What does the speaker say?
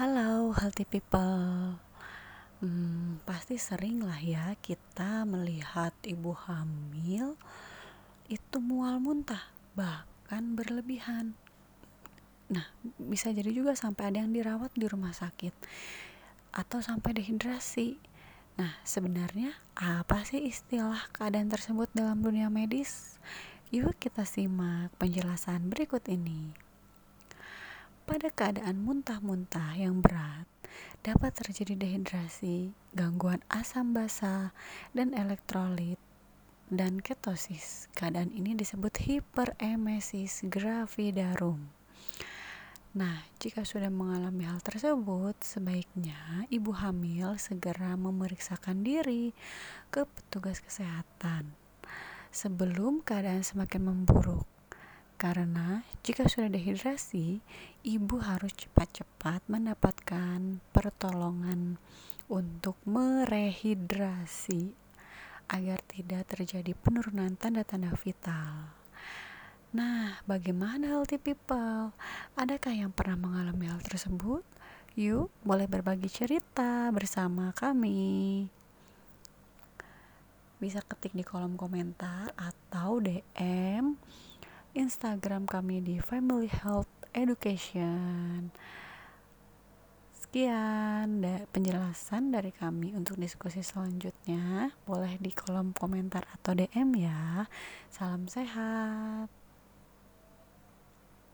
Halo, healthy people. Hmm, pasti sering lah ya kita melihat ibu hamil itu mual muntah, bahkan berlebihan. Nah, bisa jadi juga sampai ada yang dirawat di rumah sakit atau sampai dehidrasi. Nah, sebenarnya apa sih istilah keadaan tersebut dalam dunia medis? Yuk kita simak penjelasan berikut ini. Pada keadaan muntah-muntah yang berat, dapat terjadi dehidrasi, gangguan asam basa, dan elektrolit, dan ketosis. Keadaan ini disebut hiperemesis gravidarum. Nah, jika sudah mengalami hal tersebut, sebaiknya ibu hamil segera memeriksakan diri ke petugas kesehatan sebelum keadaan semakin memburuk. Karena jika sudah dehidrasi, ibu harus cepat-cepat mendapatkan pertolongan untuk merehidrasi agar tidak terjadi penurunan tanda-tanda vital. Nah, bagaimana healthy people? Adakah yang pernah mengalami hal tersebut? Yuk, boleh berbagi cerita bersama kami. Bisa ketik di kolom komentar atau DM Instagram kami di Family Health Education. Sekian da penjelasan dari kami untuk diskusi selanjutnya. Boleh di kolom komentar atau DM ya. Salam sehat.